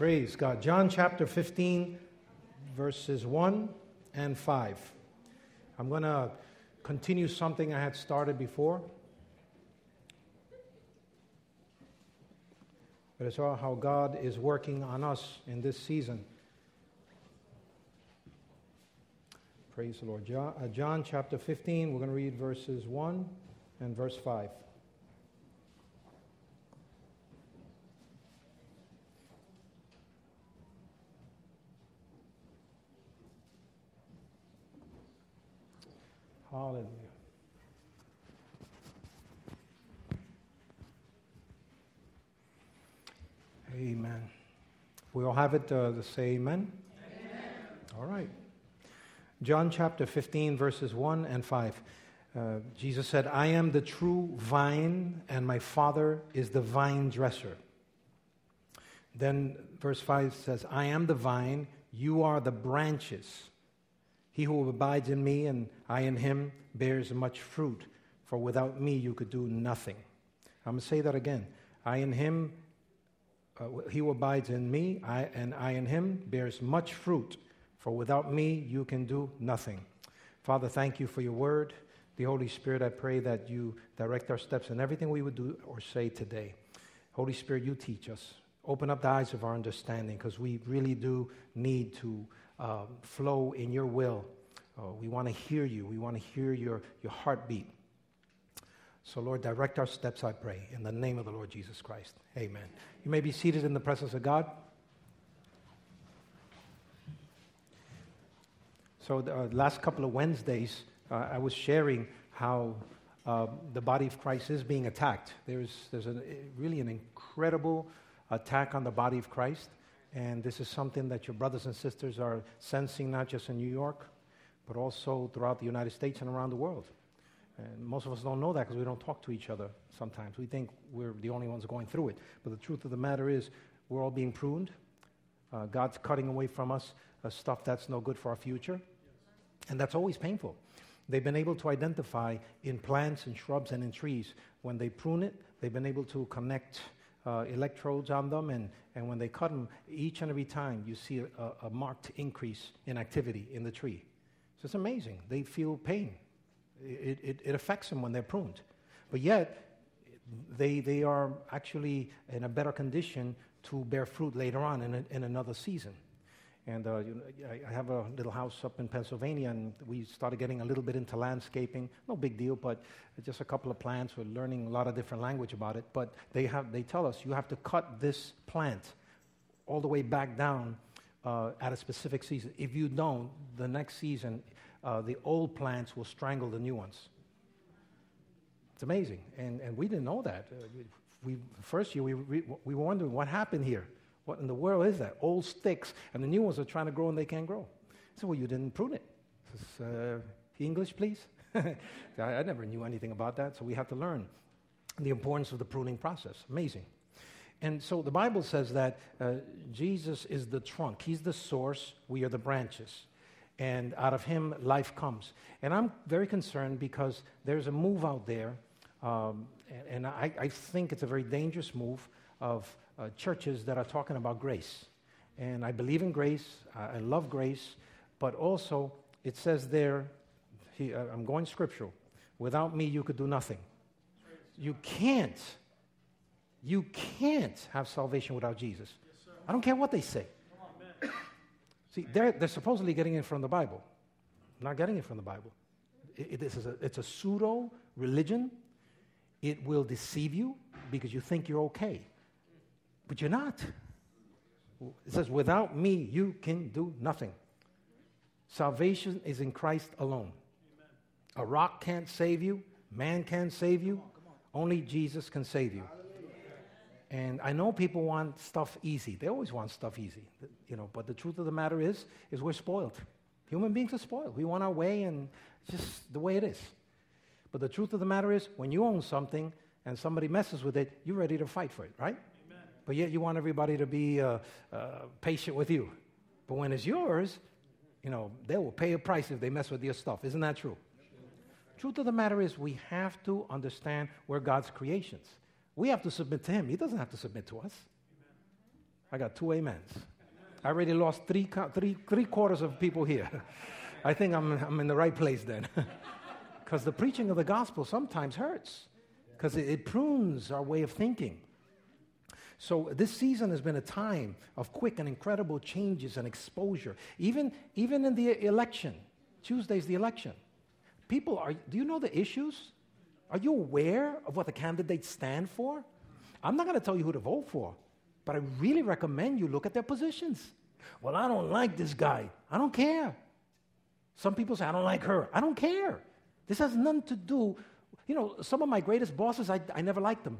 Praise God. John chapter 15, verses 1 and 5. I'm going to continue something I had started before. But it's all how God is working on us in this season. Praise the Lord. John, uh, John chapter 15, we're going to read verses 1 and verse 5. Hallelujah. Amen. We all have it uh, to say amen? amen? All right. John chapter 15, verses 1 and 5. Uh, Jesus said, I am the true vine, and my Father is the vine dresser. Then verse 5 says, I am the vine, you are the branches. He who abides in me and I in him bears much fruit, for without me you could do nothing. I'm going to say that again. I in him, uh, he who abides in me I, and I in him bears much fruit, for without me you can do nothing. Father, thank you for your word. The Holy Spirit, I pray that you direct our steps in everything we would do or say today. Holy Spirit, you teach us. Open up the eyes of our understanding because we really do need to uh, flow in your will. Uh, we want to hear you. We want to hear your, your heartbeat. So, Lord, direct our steps, I pray, in the name of the Lord Jesus Christ. Amen. You may be seated in the presence of God. So, the uh, last couple of Wednesdays, uh, I was sharing how uh, the body of Christ is being attacked. There's, there's a, really an incredible attack on the body of Christ. And this is something that your brothers and sisters are sensing not just in New York, but also throughout the United States and around the world. And most of us don't know that because we don't talk to each other sometimes. We think we're the only ones going through it. But the truth of the matter is, we're all being pruned. Uh, God's cutting away from us uh, stuff that's no good for our future. And that's always painful. They've been able to identify in plants and shrubs and in trees, when they prune it, they've been able to connect uh, electrodes on them, and, and when they cut them, each and every time you see a, a, marked increase in activity in the tree. So it's amazing. They feel pain. It, it, it affects them when they're pruned. But yet, they, they are actually in a better condition to bear fruit later on in, a, in another season. And uh, you know, I have a little house up in Pennsylvania, and we started getting a little bit into landscaping. No big deal, but just a couple of plants. We're learning a lot of different language about it. But they, have, they tell us you have to cut this plant all the way back down uh, at a specific season. If you don't, the next season, uh, the old plants will strangle the new ones. It's amazing. And, and we didn't know that. Uh, we, first year, we, we, we wondered what happened here. What in the world is that? Old sticks, and the new ones are trying to grow and they can't grow. I said, Well, you didn't prune it. Says, uh, English, please? I, I never knew anything about that, so we have to learn the importance of the pruning process. Amazing. And so the Bible says that uh, Jesus is the trunk, He's the source, we are the branches. And out of Him, life comes. And I'm very concerned because there's a move out there, um, and, and I, I, think it's a very dangerous move of uh, churches that are talking about grace. And I believe in grace, I love grace, but also it says there, he, uh, I'm going scriptural, without me you could do nothing. You can't, you can't have salvation without Jesus. Yes, I don't care what they say. See, they're, they're supposedly getting it from the Bible. not getting it from the Bible. It, it is a, it's a pseudo religion. It will deceive you because you think you're okay. But you're not. It says, without me, you can do nothing. Salvation is in Christ alone. Amen. A rock can't save you, man can't save you, come on, come on. only Jesus can save you. And I know people want stuff easy. They always want stuff easy, you know. But the truth of the matter is, is we're spoiled. Human beings are spoiled. We want our way, and just the way it is. But the truth of the matter is, when you own something and somebody messes with it, you're ready to fight for it, right? But yet you want everybody to be uh, uh, patient with you. But when it's yours, you know, they will pay a price if they mess with your stuff. Isn't that true? Truth of the matter is, we have to understand we're God's creations. We have to submit to Him. He doesn't have to submit to us. I got two amens. I already lost three, three, three quarters of people here. I think I'm, I'm in the right place then. Because the preaching of the gospel sometimes hurts, because it, it prunes our way of thinking. So this season has been a time of quick and incredible changes and exposure. Even, even in the election, Tuesday's the election. People are, do you know the issues? Are you aware of what the candidates stand for? I'm not going to tell you who to vote for, but I really recommend you look at their positions. Well, I don't like this guy. I don't care. Some people say, I don't like her. I don't care. This has nothing to do, you know, some of my greatest bosses, I, I never liked them.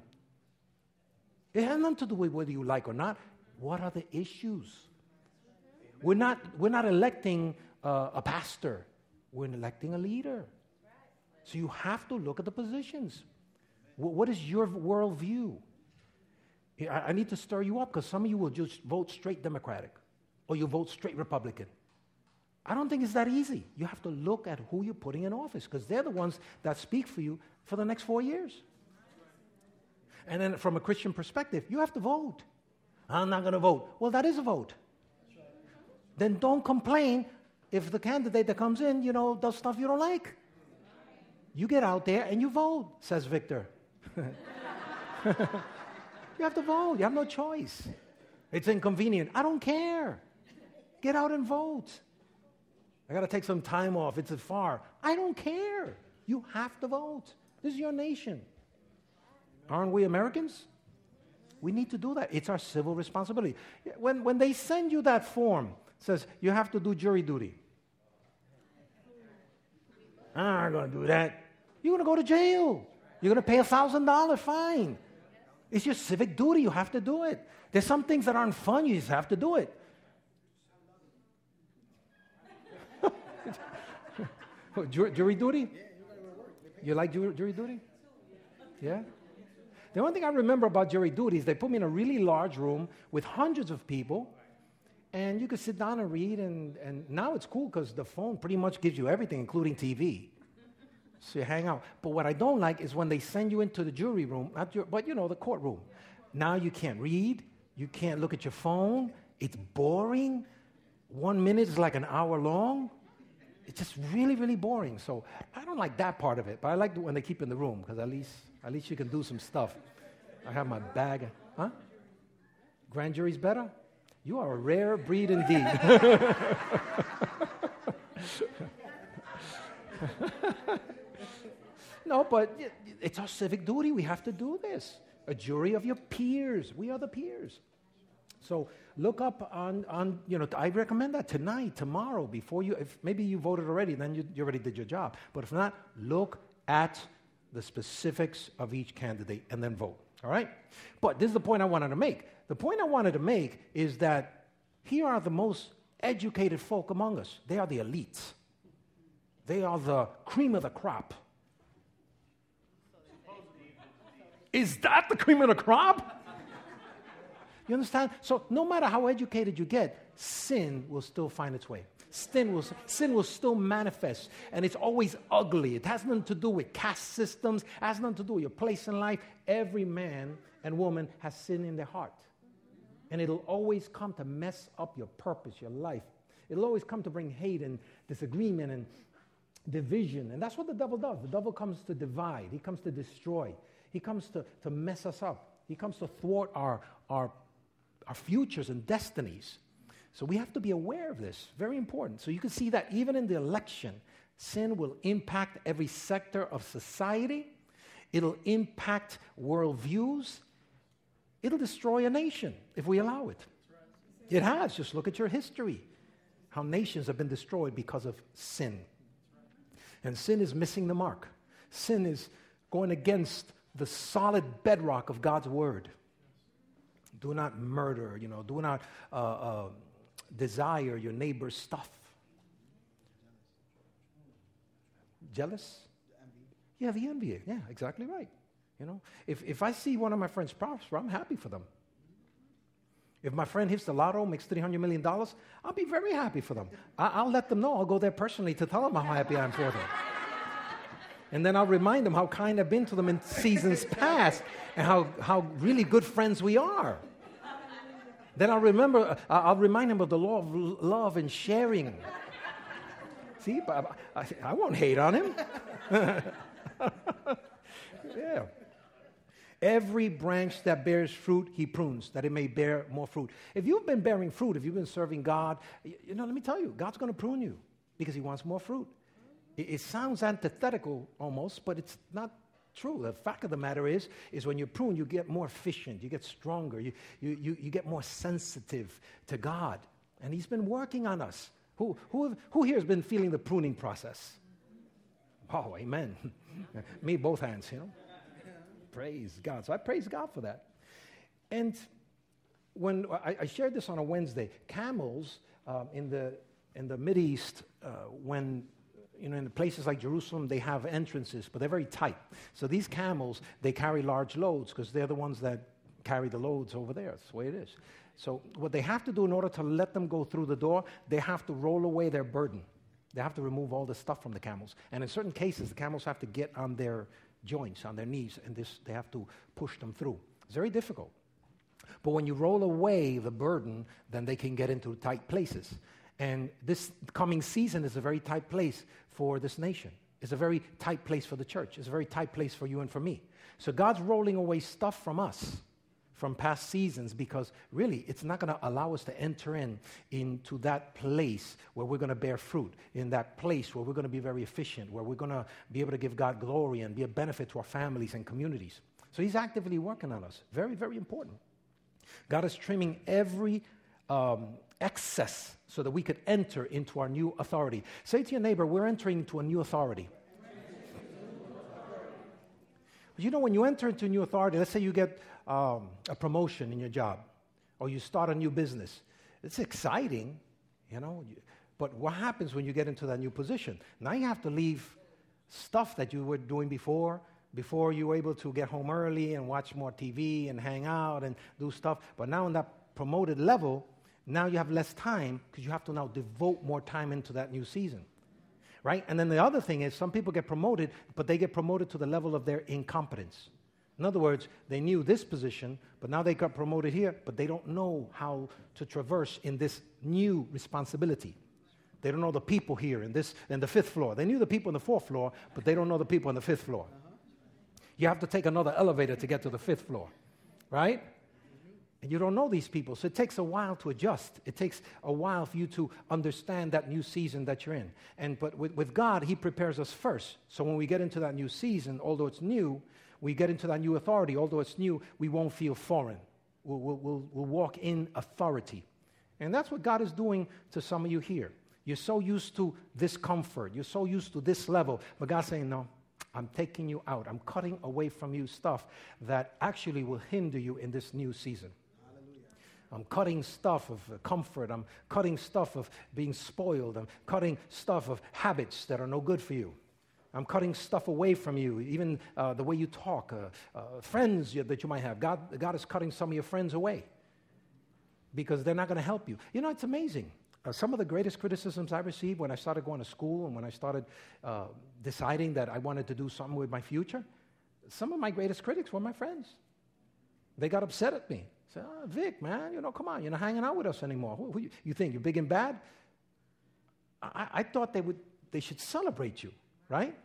It has nothing to do with whether you like or not. What are the issues? We're not, we're not electing uh, a pastor, we're electing a leader. So you have to look at the positions. W- what is your worldview? I, I need to stir you up because some of you will just vote straight Democratic or you vote straight Republican. I don't think it's that easy. You have to look at who you're putting in office because they're the ones that speak for you for the next four years. And then from a Christian perspective, you have to vote. I'm not going to vote. Well, that is a vote. Then don't complain if the candidate that comes in, you know, does stuff you don't like. You get out there and you vote, says Victor. you have to vote. You have no choice. It's inconvenient. I don't care. Get out and vote. I got to take some time off. It's far. I don't care. You have to vote. This is your nation. Aren't we Americans? We need to do that. It's our civil responsibility. When, when they send you that form, says you have to do jury duty. I'm not going to do that. You're going to go to jail. You're going to pay a $1,000 fine. It's your civic duty. You have to do it. There's some things that aren't fun. You just have to do it. jury, duty? You like jury, jury duty? Yeah? The only thing I remember about jury duty is they put me in a really large room with hundreds of people, and you could sit down and read. And, and now it's cool because the phone pretty much gives you everything, including TV. So you hang out. But what I don't like is when they send you into the jury room, not your, but you know, the courtroom. Now you can't read, you can't look at your phone, it's boring. One minute is like an hour long. It's just really, really boring. So I don't like that part of it, but I like when they keep in the room because at least at least you can do some stuff. I have my bag. Huh? Grand jury's better? You are a rare breed indeed. no, but it's our civic duty. We have to do this. A jury of your peers. We are the peers. So look up on, on you know, I recommend that tonight, tomorrow, before you, if maybe you voted already, then you, you already did your job. But if not, look at the specifics of each candidate and then vote. All right? But this is the point I wanted to make. The point I wanted to make is that here are the most educated folk among us. They are the elites, they are the cream of the crop. Is that the cream of the crop? You understand? So, no matter how educated you get, sin will still find its way sin will, sin will still manifest. And it's always ugly. It has nothing to do with caste systems, it has nothing to do with your place in life. Every man and woman has sin in their heart. And it'll always come to mess up your purpose, your life. It'll always come to bring hate and disagreement and division. And that's what the devil does. The devil comes to divide, he comes to destroy, he comes to, to mess us up, he comes to thwart our, our, our futures and destinies. So we have to be aware of this. Very important. So you can see that even in the election, sin will impact every sector of society, it'll impact worldviews, it'll destroy a nation if we allow it. It has. Just look at your history how nations have been destroyed because of sin. And sin is missing the mark, sin is going against the solid bedrock of God's word. Do not murder, you know, do not. Uh, uh, desire your neighbor's stuff. Jealous? Yeah, the envy. Yeah, exactly right. You know, if, if I see one of my friends prosper, I'm happy for them. If my friend hits the lotto, makes $300 million, I'll be very happy for them. I, will let them know. I'll go there personally to tell them how happy I am for them. And then I'll remind them how kind I've been to them in seasons past and how, how really good friends we are. Then I'll remember, uh, I'll remind him of the law of love and sharing. See, I, won't hate on him. yeah. Every branch that bears fruit, he prunes, that it may bear more fruit. If you've been bearing fruit, if you've been serving God, you know, let me tell you, God's going to prune you because he wants more fruit. It, it sounds antithetical almost, but it's not true. The fact of the matter is, is when you prune, you get more efficient, you get stronger, you, you, you, you get more sensitive to God. And he's been working on us. Who, who, who here has been feeling the pruning process? Oh, amen. Me, both hands, you know. Praise God. So I praise God for that. And when I, I shared this on a Wednesday, camels um, in the in the Mid East, uh, when you know, in places like Jerusalem, they have entrances, but they're very tight. So these camels, they carry large loads because they're the ones that carry the loads over there. That's the way it is. So what they have to do in order to let them go through the door, they have to roll away their burden. They have to remove all the stuff from the camels. And in certain cases, the camels have to get on their joints, on their knees, and this, they have to push them through. It's very difficult. But when you roll away the burden, then they can get into tight places. And this coming season is a very tight place for this nation. It's a very tight place for the church. It's a very tight place for you and for me. So God's rolling away stuff from us from past seasons because really it's not going to allow us to enter in into that place where we're going to bear fruit in that place where we're going to be very efficient where we're going to be able to give god glory and be a benefit to our families and communities so he's actively working on us very very important god is trimming every um, excess so that we could enter into our new authority say to your neighbor we're entering into a new authority you know, when you enter into a new authority, let's say you get um, a promotion in your job or you start a new business. It's exciting, you know, but what happens when you get into that new position? Now you have to leave stuff that you were doing before. Before you were able to get home early and watch more TV and hang out and do stuff. But now, in that promoted level, now you have less time because you have to now devote more time into that new season right? And then the other thing is some people get promoted, but they get promoted to the level of their incompetence. In other words, they knew this position, but now they got promoted here, but they don't know how to traverse in this new responsibility. They don't know the people here in this in the fifth floor. They knew the people in the fourth floor, but they don't know the people on the fifth floor. You have to take another elevator to get to the fifth floor, right? And you don't know these people. So it takes a while to adjust. It takes a while for you to understand that new season that you're in. And but with, with God, He prepares us first. So when we get into that new season, although it's new, we get into that new authority, although it's new, we won't feel foreign. We'll, we'll, we'll, we'll walk in authority. And that's what God is doing to some of you here. You're so used to this comfort, you're so used to this level, but God's saying, No, I'm taking you out. I'm cutting away from you stuff that actually will hinder you in this new season. I'm cutting stuff of comfort. I'm cutting stuff of being spoiled. I'm cutting stuff of habits that are no good for you. I'm cutting stuff away from you, even uh, the way you talk, uh, uh, friends that you might have. God, God is cutting some of your friends away because they're not going to help you. You know, it's amazing. Uh, some of the greatest criticisms I received when I started going to school and when I started uh, deciding that I wanted to do something with my future, some of my greatest critics were my friends. They got upset at me. Said, oh, Vic, man, you know, come on, you're not hanging out with us anymore. Who, who you, you, think you're big and bad? I, I thought they would, they should celebrate you right?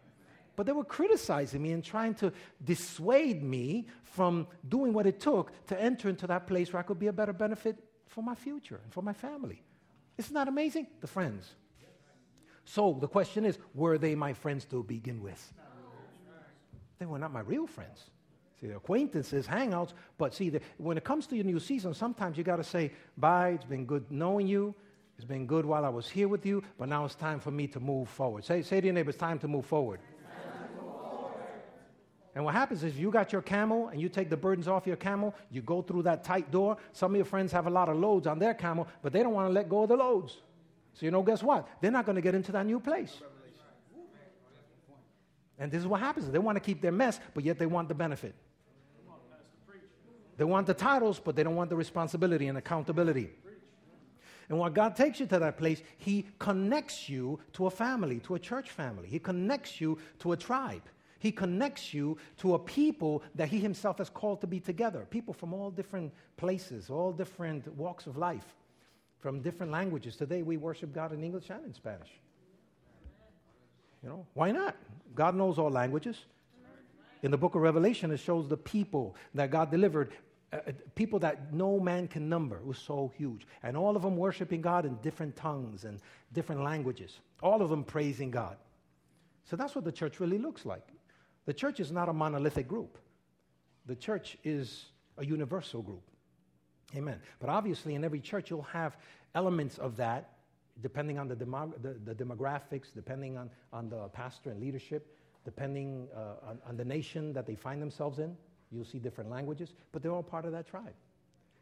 But they were criticizing me and trying to dissuade me from doing what it took to enter into that place where I could be a better benefit for my future and for my family. Isn't that amazing? The friends. So the question is were they my friends to begin with? They were not my real friends. See, the acquaintances, hangouts, but see, the, when it comes to your new season, sometimes you got to say, bye, it's been good knowing you. It's been good while I was here with you, but now it's time for me to move forward. Say, say to your neighbor, it's time to move forward. And what happens is you got your camel and you take the burdens off your camel, you go through that tight door. Some of your friends have a lot of loads on their camel, but they don't want to let go of the loads. So, you know, guess what? They're not going to get into that new place. And this is what happens. They want to keep their mess, but yet they want the benefit. They want the titles, but they don't want the responsibility and accountability. And when God takes you to that place, He connects you to a family, to a church family. He connects you to a tribe. He connects you to a people that He Himself has called to be together. People from all different places, all different walks of life, from different languages. Today we worship God in English and in Spanish. You know, why not? God knows all languages. In the book of Revelation, it shows the people that God delivered, uh, uh, people that no man can number. It was so huge. And all of them worshiping God in different tongues and different languages, all of them praising God. So that's what the church really looks like. The church is not a monolithic group, the church is a universal group. Amen. But obviously, in every church, you'll have elements of that depending on the, demo- the, the, demographics, depending on, on the pastor and leadership, depending uh, on, on the nation that they find themselves in. You'll see different languages, but they're all part of that tribe.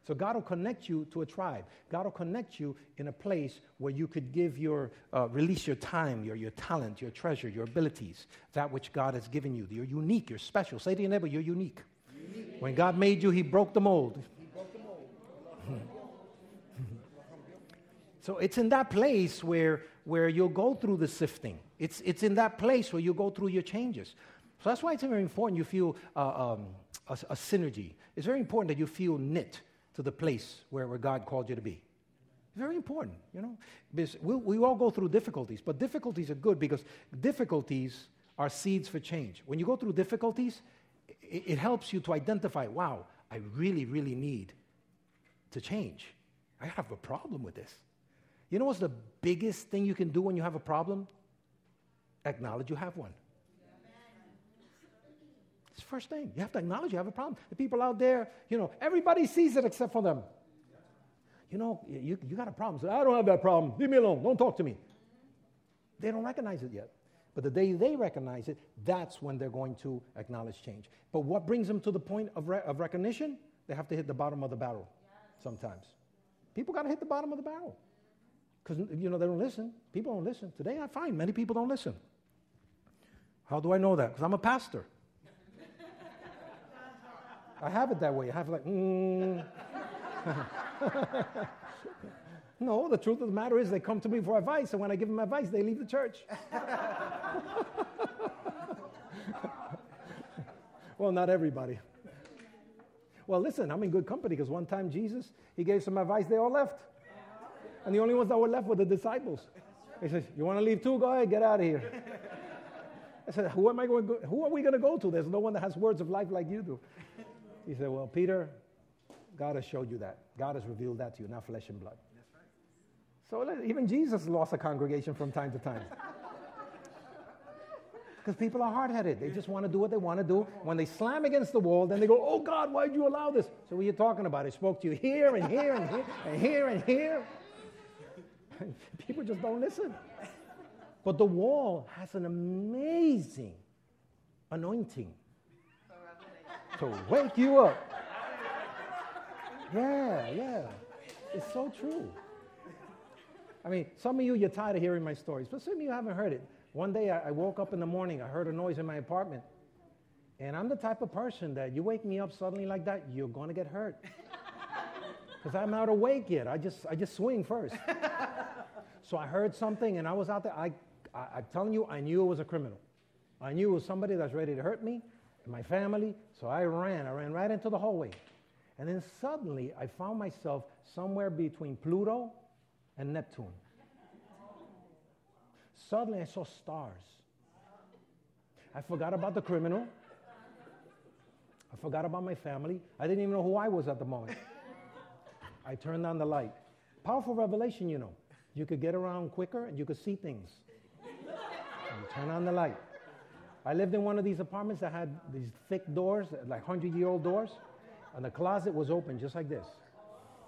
So God will connect you to a tribe. God will connect you in a place where you could give your, uh, release your time, your, your talent, your treasure, your abilities, that which God has given you. You're unique, you're special. Say to your neighbor, you're unique. unique. When God made you, He broke the mold. Broke the mold. so it's in that place where, where you'll go through the sifting. It's, it's in that place where you go through your changes. So that's why it's very important you feel uh, um, a, a synergy. It's very important that you feel knit to the place where, where God called you to be. Very important, you know. Because we, we all go through difficulties, but difficulties are good because difficulties are seeds for change. When you go through difficulties, it, it helps you to identify, wow, I really, really need to change. I have a problem with this. You know what's the biggest thing you can do when you have a problem? Acknowledge you have one. It's the first thing. You have to acknowledge you have a problem. The people out there, you know, everybody sees it except for them. You know, you, you got a problem. So I don't have that problem. Leave me alone. Don't talk to me. They don't recognize it yet. But the day they recognize it, that's when they're going to acknowledge change. But what brings them to the point of, re- of recognition? They have to hit the bottom of the barrel sometimes. People got to hit the bottom of the barrel because, you know, they don't listen. People don't listen. Today I find many people don't listen. How do I know that? Because I'm a pastor. I have it that way. I have like, mm. no, the truth of the matter is they come to me for advice, and when I give them advice, they leave the church. well, not everybody. Well, listen, I'm in good company because one time Jesus, he gave some advice, they all left. And the only ones that were left were the disciples. He says, You want to leave too? Go ahead, get out of here. I said, Who am I going go, who are we going to go to? There's no one that has words of life like you do. He said, Well, Peter, God has showed you that. God has revealed that to you, not flesh and blood. So even Jesus lost a congregation from time to time. Because people are hard headed. They just want to do what they want to do. When they slam against the wall, then they go, Oh God, why'd you allow this? So what are you talking about? I spoke to you here and here and here and here and here. people just don't listen. But the wall has an amazing anointing to wake you up. Yeah, yeah. It's so true. I mean, some of you, you're tired of hearing my stories, but some of you haven't heard it. One day I, I woke up in the morning, I heard a noise in my apartment. And I'm the type of person that you wake me up suddenly like that, you're going to get hurt. Because I'm not awake yet. I just, I just swing first. so I heard something and I was out there. I, I, I'm telling you, I knew it was a criminal. I knew it was somebody that's ready to hurt me and my family. So I ran. I ran right into the hallway. And then suddenly I found myself somewhere between Pluto and Neptune. Suddenly I saw stars. I forgot about the criminal. I forgot about my family. I didn't even know who I was at the moment. I turned on the light. Powerful revelation, you know. You could get around quicker and you could see things. you turn on the light. I lived in one of these apartments that had these thick doors, like 100 year old doors, and the closet was open just like this.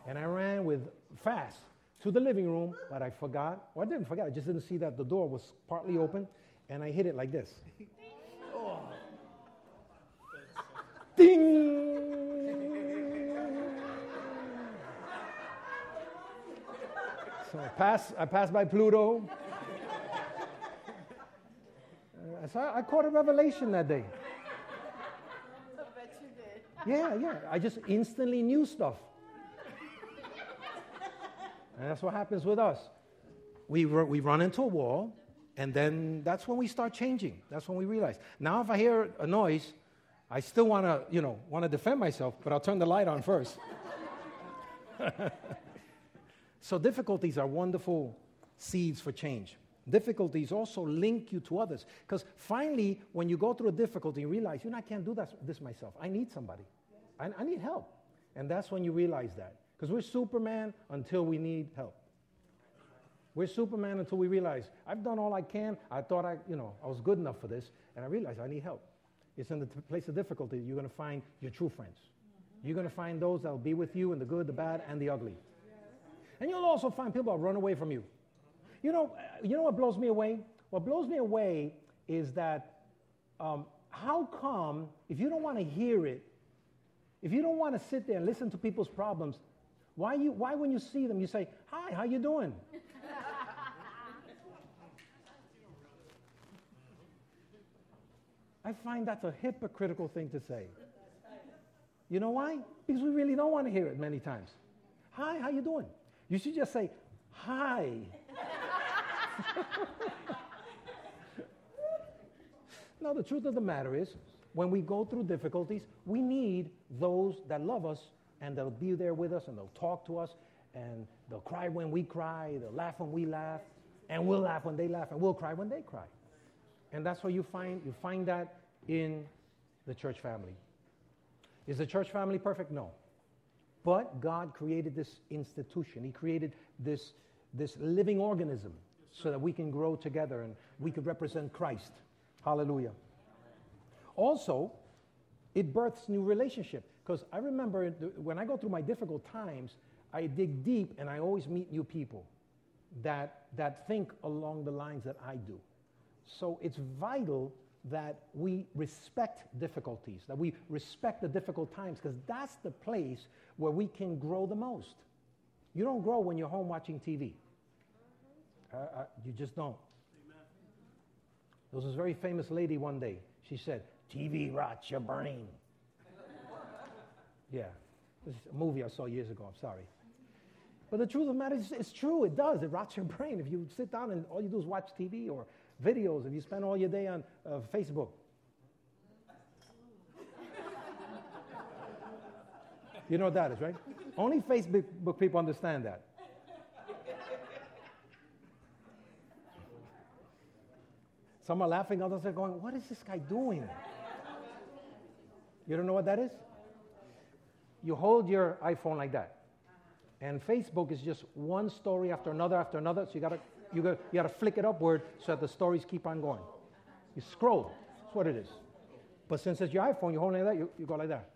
And I ran with fast to the living room, but I forgot. Well, I didn't forget, I just didn't see that the door was partly open, and I hit it like this. oh. Ding! So I passed, I passed by Pluto. Uh, so I, I caught a revelation that day. I bet you did. Yeah, yeah. I just instantly knew stuff. And that's what happens with us. We, we run into a wall, And then that's when we start changing. That's when we realize. Now, if I hear a noise, I still want to, you know, want to defend myself, but I'll turn the light on first. so difficulties are wonderful seeds for change. Difficulties also link you to others. Because finally, when you go through a difficulty, you realize, you know, I can't do this, this myself. I need somebody. I, I need help. And that's when you realize that. Because we're Superman until we need help. We're Superman until we realize, I've done all I can. I thought I, you know, I was good enough for this. And I realize I need help. It's in the place of difficulty you're going to find your true friends. You're going to find those that will be with you in the good, the bad, and the ugly. And you'll also find people that run away from you. You know, you know what blows me away? What blows me away is that um, how come, if you don't want to hear it, if you don't want to sit there and listen to people's problems, why, you, why when you see them, you say, hi, how you doing? I find that's a hypocritical thing to say. You know why? Because we really don't want to hear it many times. Hi, how you doing? You should just say, hi. now, the truth of the matter is, when we go through difficulties, we need those that love us and they'll be there with us and they'll talk to us and they'll cry when we cry, they'll laugh when we laugh, and we'll laugh when they laugh, and we'll cry when they cry. And that's where you find you find that in the church family. Is the church family perfect? No. But God created this institution. He created this, this living organism so that we can grow together and we could represent Christ. Hallelujah. Also, it births new relationship. Because I remember when I go through my difficult times, I dig deep and I always meet new people that, that think along the lines that I do. So it's vital that we respect difficulties, that we respect the difficult times, because that's the place where we can grow the most. You don't grow when you're home watching TV. Uh, uh, you just don't. Amen. There was this very famous lady one day. She said, TV rots your brain. yeah, this is a movie I saw years ago. I'm sorry. But the truth of the matter is, it's true. It does. It rots your brain. If you sit down and all you do is watch TV or videos, if you spend all your day on uh, Facebook. you know what that is, right? Only Facebook people understand that. Some are laughing, others are going, What is this guy doing? You don't know what that is? You hold your iPhone like that. And Facebook is just one story after another after another. So you gotta you got you to flick it upward so that the stories keep on going. You scroll. That's what it is. But since it's your iPhone, you hold it like that, you, you go like that.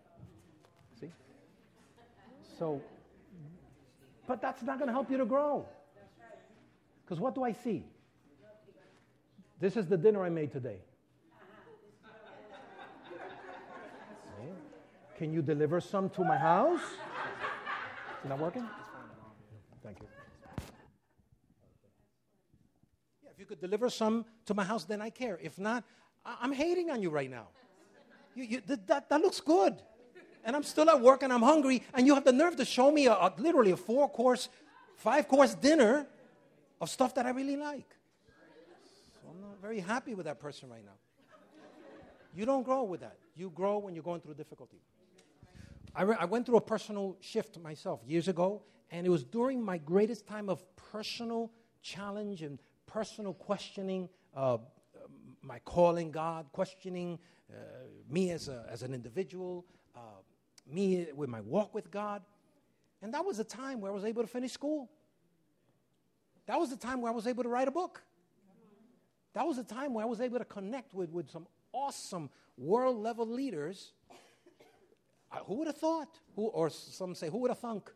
See? So, but that's not going to help you to grow. Because what do I see? This is the dinner I made today. Can you deliver some to my house? Is that working? Thank you. You could deliver some to my house, then I care. If not, I- am hating on you right now. You, you, th- that, that looks good. And I'm still at work and I'm hungry, and you have the nerve to show me a, a literally a four course, five course dinner of stuff that I really like. So I'm not very happy with that person right now. You don't grow with that. You grow when you're going through difficulty. I, re- I went through a personal shift myself years ago, and it was during my greatest time of personal challenge and personal questioning uh, my calling God, questioning uh, me as, a, as an individual, uh, me with my walk with God. And that was a time where I was able to finish school. That was the time where I was able to write a book. That was the time where I was able to connect with, with some awesome world level leaders. Who would have thought? Who, or some say, who would have thunk?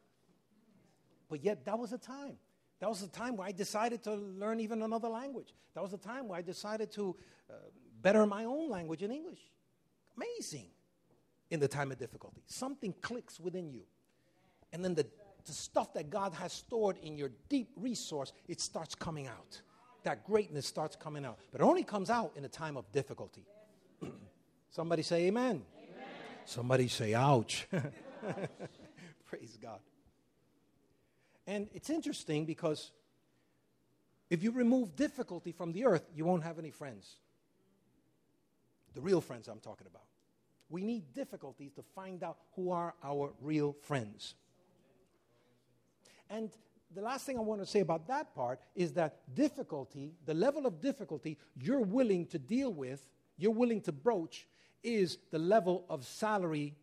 But yet, that was a time. That was the time where I decided to learn even another language. That was the time where I decided to uh, better my own language in English. Amazing in the time of difficulty. Something clicks within you. And then the, the stuff that God has stored in your deep resource, it starts coming out. That greatness starts coming out. But it only comes out in a time of difficulty. Somebody say amen. amen. Somebody say ouch. Praise God. And it's interesting because If you remove difficulty from the earth, you won't have any friends. The real friends I'm talking about. We need difficulties to find out who are our real friends. And the last thing I want to say about that part is that difficulty, the level of difficulty you're willing to deal with, you're willing to broach, is the level of salary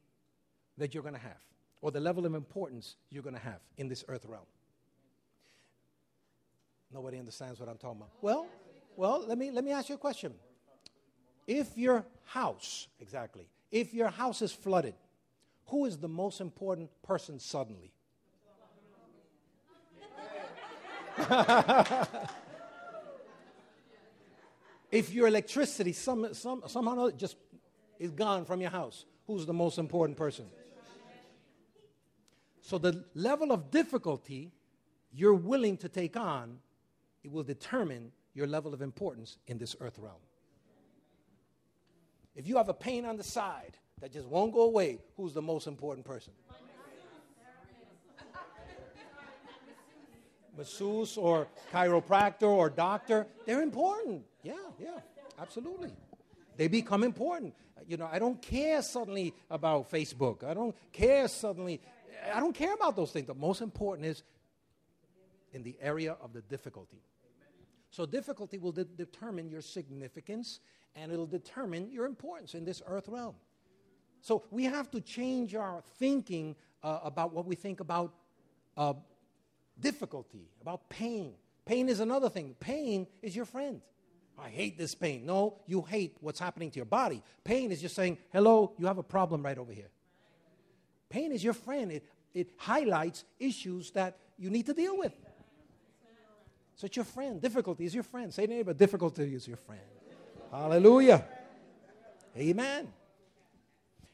that you're going to have, or the level of importance you're going to have in this earth realm. Nobody understands what I'm talking about. Well, well, let me let me ask you a question. If your house, exactly, if your house is flooded, who is the most important person suddenly? if your electricity some, some, somehow just is gone from your house, who's the most important person? So the level of difficulty you're willing to take on, it will determine your level of importance in this earth realm. If you have a pain on the side that just won't go away, who's the most important person? masseuse or chiropractor or doctor, they're important. Yeah, yeah, absolutely. They become important. You know, I don't care suddenly about Facebook. I don't care suddenly. I don't care about those things. The most important is in the area of the difficulty. So, difficulty will de- determine your significance and it'll determine your importance in this earth realm. So, we have to change our thinking uh, about what we think about uh, difficulty, about pain. Pain is another thing. Pain is your friend. I hate this pain. No, you hate what's happening to your body. Pain is just saying, hello, you have a problem right over here. Pain is your friend. It, it highlights issues that you need to deal with. So it's your friend. Difficulty is your friend. Say neighbor, difficulty is your friend. Hallelujah. Amen.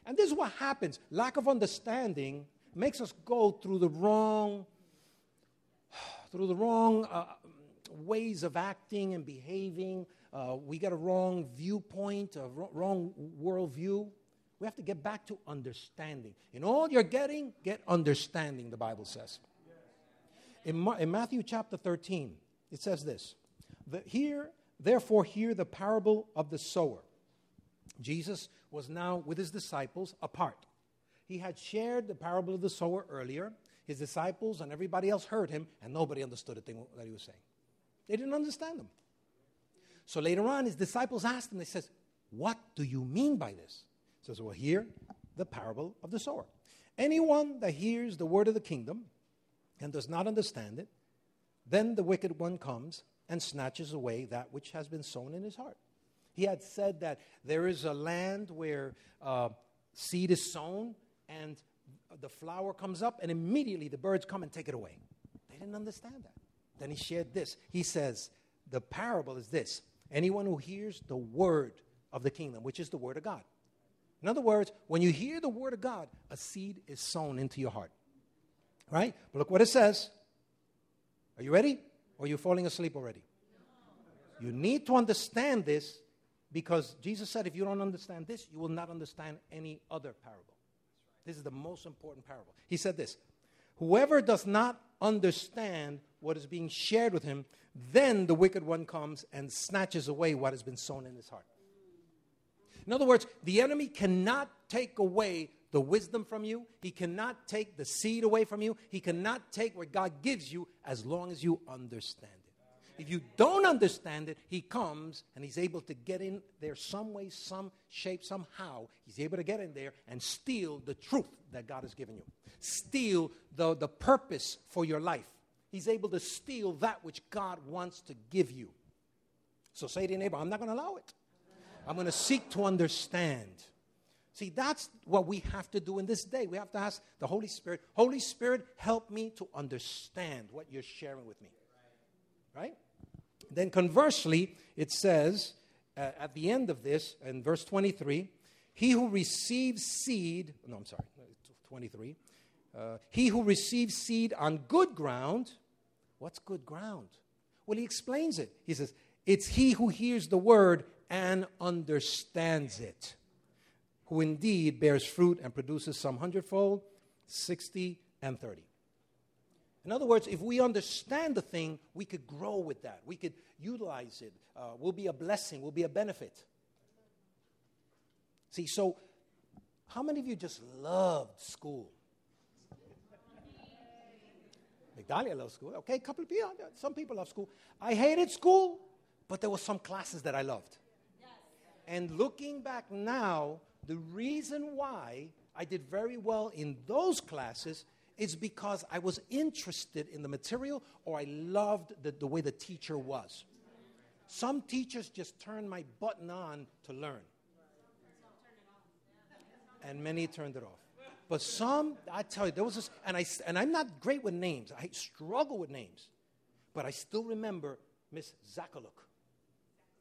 And this is what happens. Lack of understanding makes us go through the wrong through the wrong uh, ways of acting and behaving. Uh, we get a wrong viewpoint, a wrong worldview. We have to get back to understanding. In all you're getting, get understanding, the Bible says. In, Ma- in Matthew chapter 13, it says this the, Here, therefore, hear the parable of the sower. Jesus was now with his disciples apart. He had shared the parable of the sower earlier, his disciples and everybody else heard him, and nobody understood a thing that he was saying. They didn't understand him. So later on, his disciples asked him, they says, What do you mean by this? Says, Well, hear the parable of the sower. Anyone that hears the word of the kingdom and does not understand it, then the wicked one comes and snatches away that which has been sown in his heart. He had said that there is a land where uh, seed is sown and the flower comes up, and immediately the birds come and take it away. They didn't understand that. Then he shared this. He says, The parable is this anyone who hears the word of the kingdom, which is the word of God. In other words, when you hear the word of God, a seed is sown into your heart. Right? But look what it says. Are you ready? Or are you falling asleep already? You need to understand this because Jesus said if you don't understand this, you will not understand any other parable. This is the most important parable. He said this Whoever does not understand what is being shared with him, then the wicked one comes and snatches away what has been sown in his heart. In other words, the enemy cannot take away the wisdom from you. He cannot take the seed away from you. He cannot take what God gives you as long as you understand. It. If you don't understand it, he comes and he's able to get in there some way, some shape, somehow. He's able to get in there and steal the truth that God has given you, steal the, the purpose for your life. He's able to steal that which God wants to give you. So say to your neighbor, I'm not going to allow it. I'm going to seek to understand. See, that's what we have to do in this day. We have to ask the Holy Spirit, Holy Spirit, help me to understand what you're sharing with me. Right? Then conversely, it says uh, at the end of this, in verse 23, he who receives seed, no, I'm sorry, 23. Uh, he who receives seed on good ground, what's good ground? Well, he explains it. He says, it's he who hears the word and understands it, who indeed bears fruit and produces some hundredfold, 60, and 30. In other words, if we understand the thing, we could grow with that. We could utilize it. Uh, will be a blessing, we'll be a benefit. See, so how many of you just loved school? Migdalia loves school. Okay, a couple of people, some people love school. I hated school, but there were some classes that I loved. And looking back now, the reason why I did very well in those classes is because I was interested in the material or I loved the, the way the teacher was. Some teachers just turned my button on to learn, and many turned it off. But some, I tell you, there was this, and, I, and I'm not great with names. I struggle with names. But I still remember Miss Zakaluk.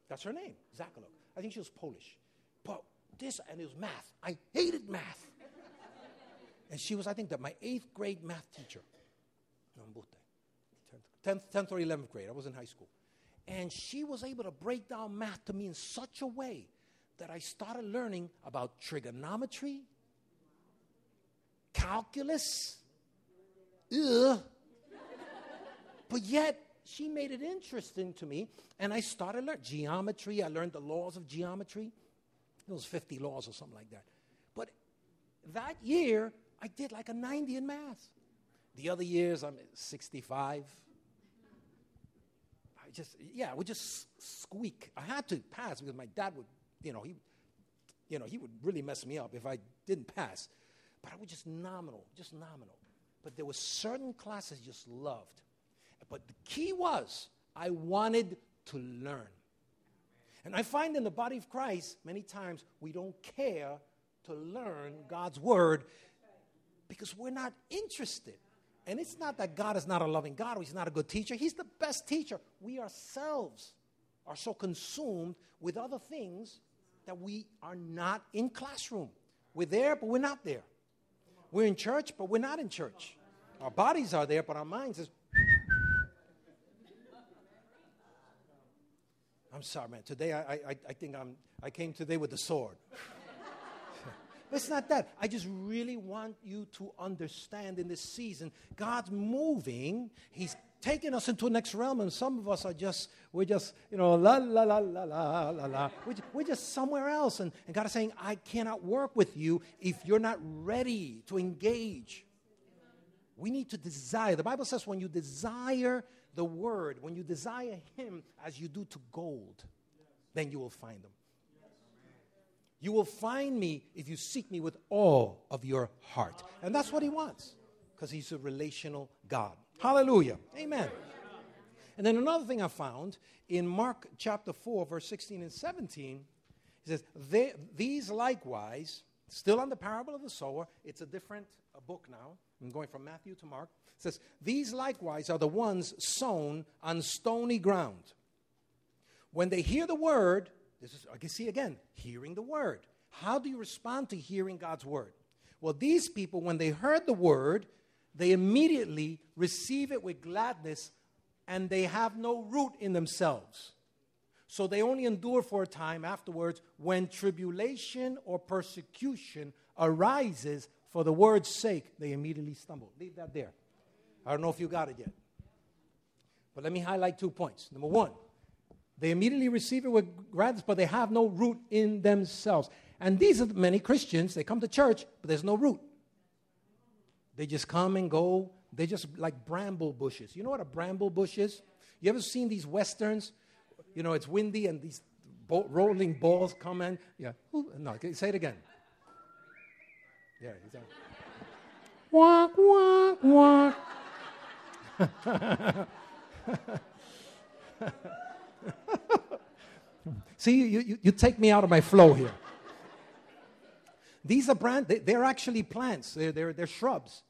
That's her name, Zakaluk. I think she was Polish. But this, and it was math. I hated math. and she was, I think, that my eighth grade math teacher. 10th, 10th or 11th grade. I was in high school. And she was able to break down math to me in such a way that I started learning about trigonometry, calculus. Ugh. but yet, she made it interesting to me, and I started learning geometry. I learned the laws of geometry. It was 50 laws or something like that. But that year, I did like a 90 in math. The other years, I'm 65. I just, yeah, I would just squeak. I had to pass because my dad would, you know, he, you know, he would really mess me up if I didn't pass. But I was just nominal, just nominal. But there were certain classes I just loved. But the key was I wanted to learn. And I find in the body of Christ, many times we don't care to learn God's word because we're not interested. And it's not that God is not a loving God or He's not a good teacher. He's the best teacher. We ourselves are so consumed with other things that we are not in classroom. We're there, but we're not there. We're in church, but we're not in church. Our bodies are there, but our minds is I'm sorry, man. Today, I, I, I think I'm, I came today with the sword. but it's not that. I just really want you to understand in this season, God's moving. He's taking us into the next realm, and some of us are just, we're just, you know, la la la la la la la. We're, we're just somewhere else. And, and God is saying, I cannot work with you if you're not ready to engage. We need to desire. The Bible says when you desire the word, when you desire him as you do to gold, then you will find him. You will find me if you seek me with all of your heart. And that's what he wants because he's a relational God. Hallelujah. Amen. And then another thing I found in Mark chapter 4, verse 16 and 17, he says, These likewise, still on the parable of the sower, it's a different a book now. I'm going from Matthew to Mark. It says, These likewise are the ones sown on stony ground. When they hear the word, this is, I can see again, hearing the word. How do you respond to hearing God's word? Well, these people, when they heard the word, they immediately receive it with gladness and they have no root in themselves. So they only endure for a time afterwards when tribulation or persecution arises for the word's sake, they immediately stumble. Leave that there. I don't know if you got it yet. But let me highlight two points. Number one, they immediately receive it with gladness, but they have no root in themselves. And these are the many Christians. They come to church, but there's no root. They just come and go. They're just like bramble bushes. You know what a bramble bush is? You ever seen these westerns? You know, it's windy and these bo- rolling balls come in. Yeah. Ooh, no, say it again. Yeah, he's on. Walk, walk, walk. See, you, you, you, take me out of my flow here. These are brand, they, are actually plants, they're, they're, they're shrubs,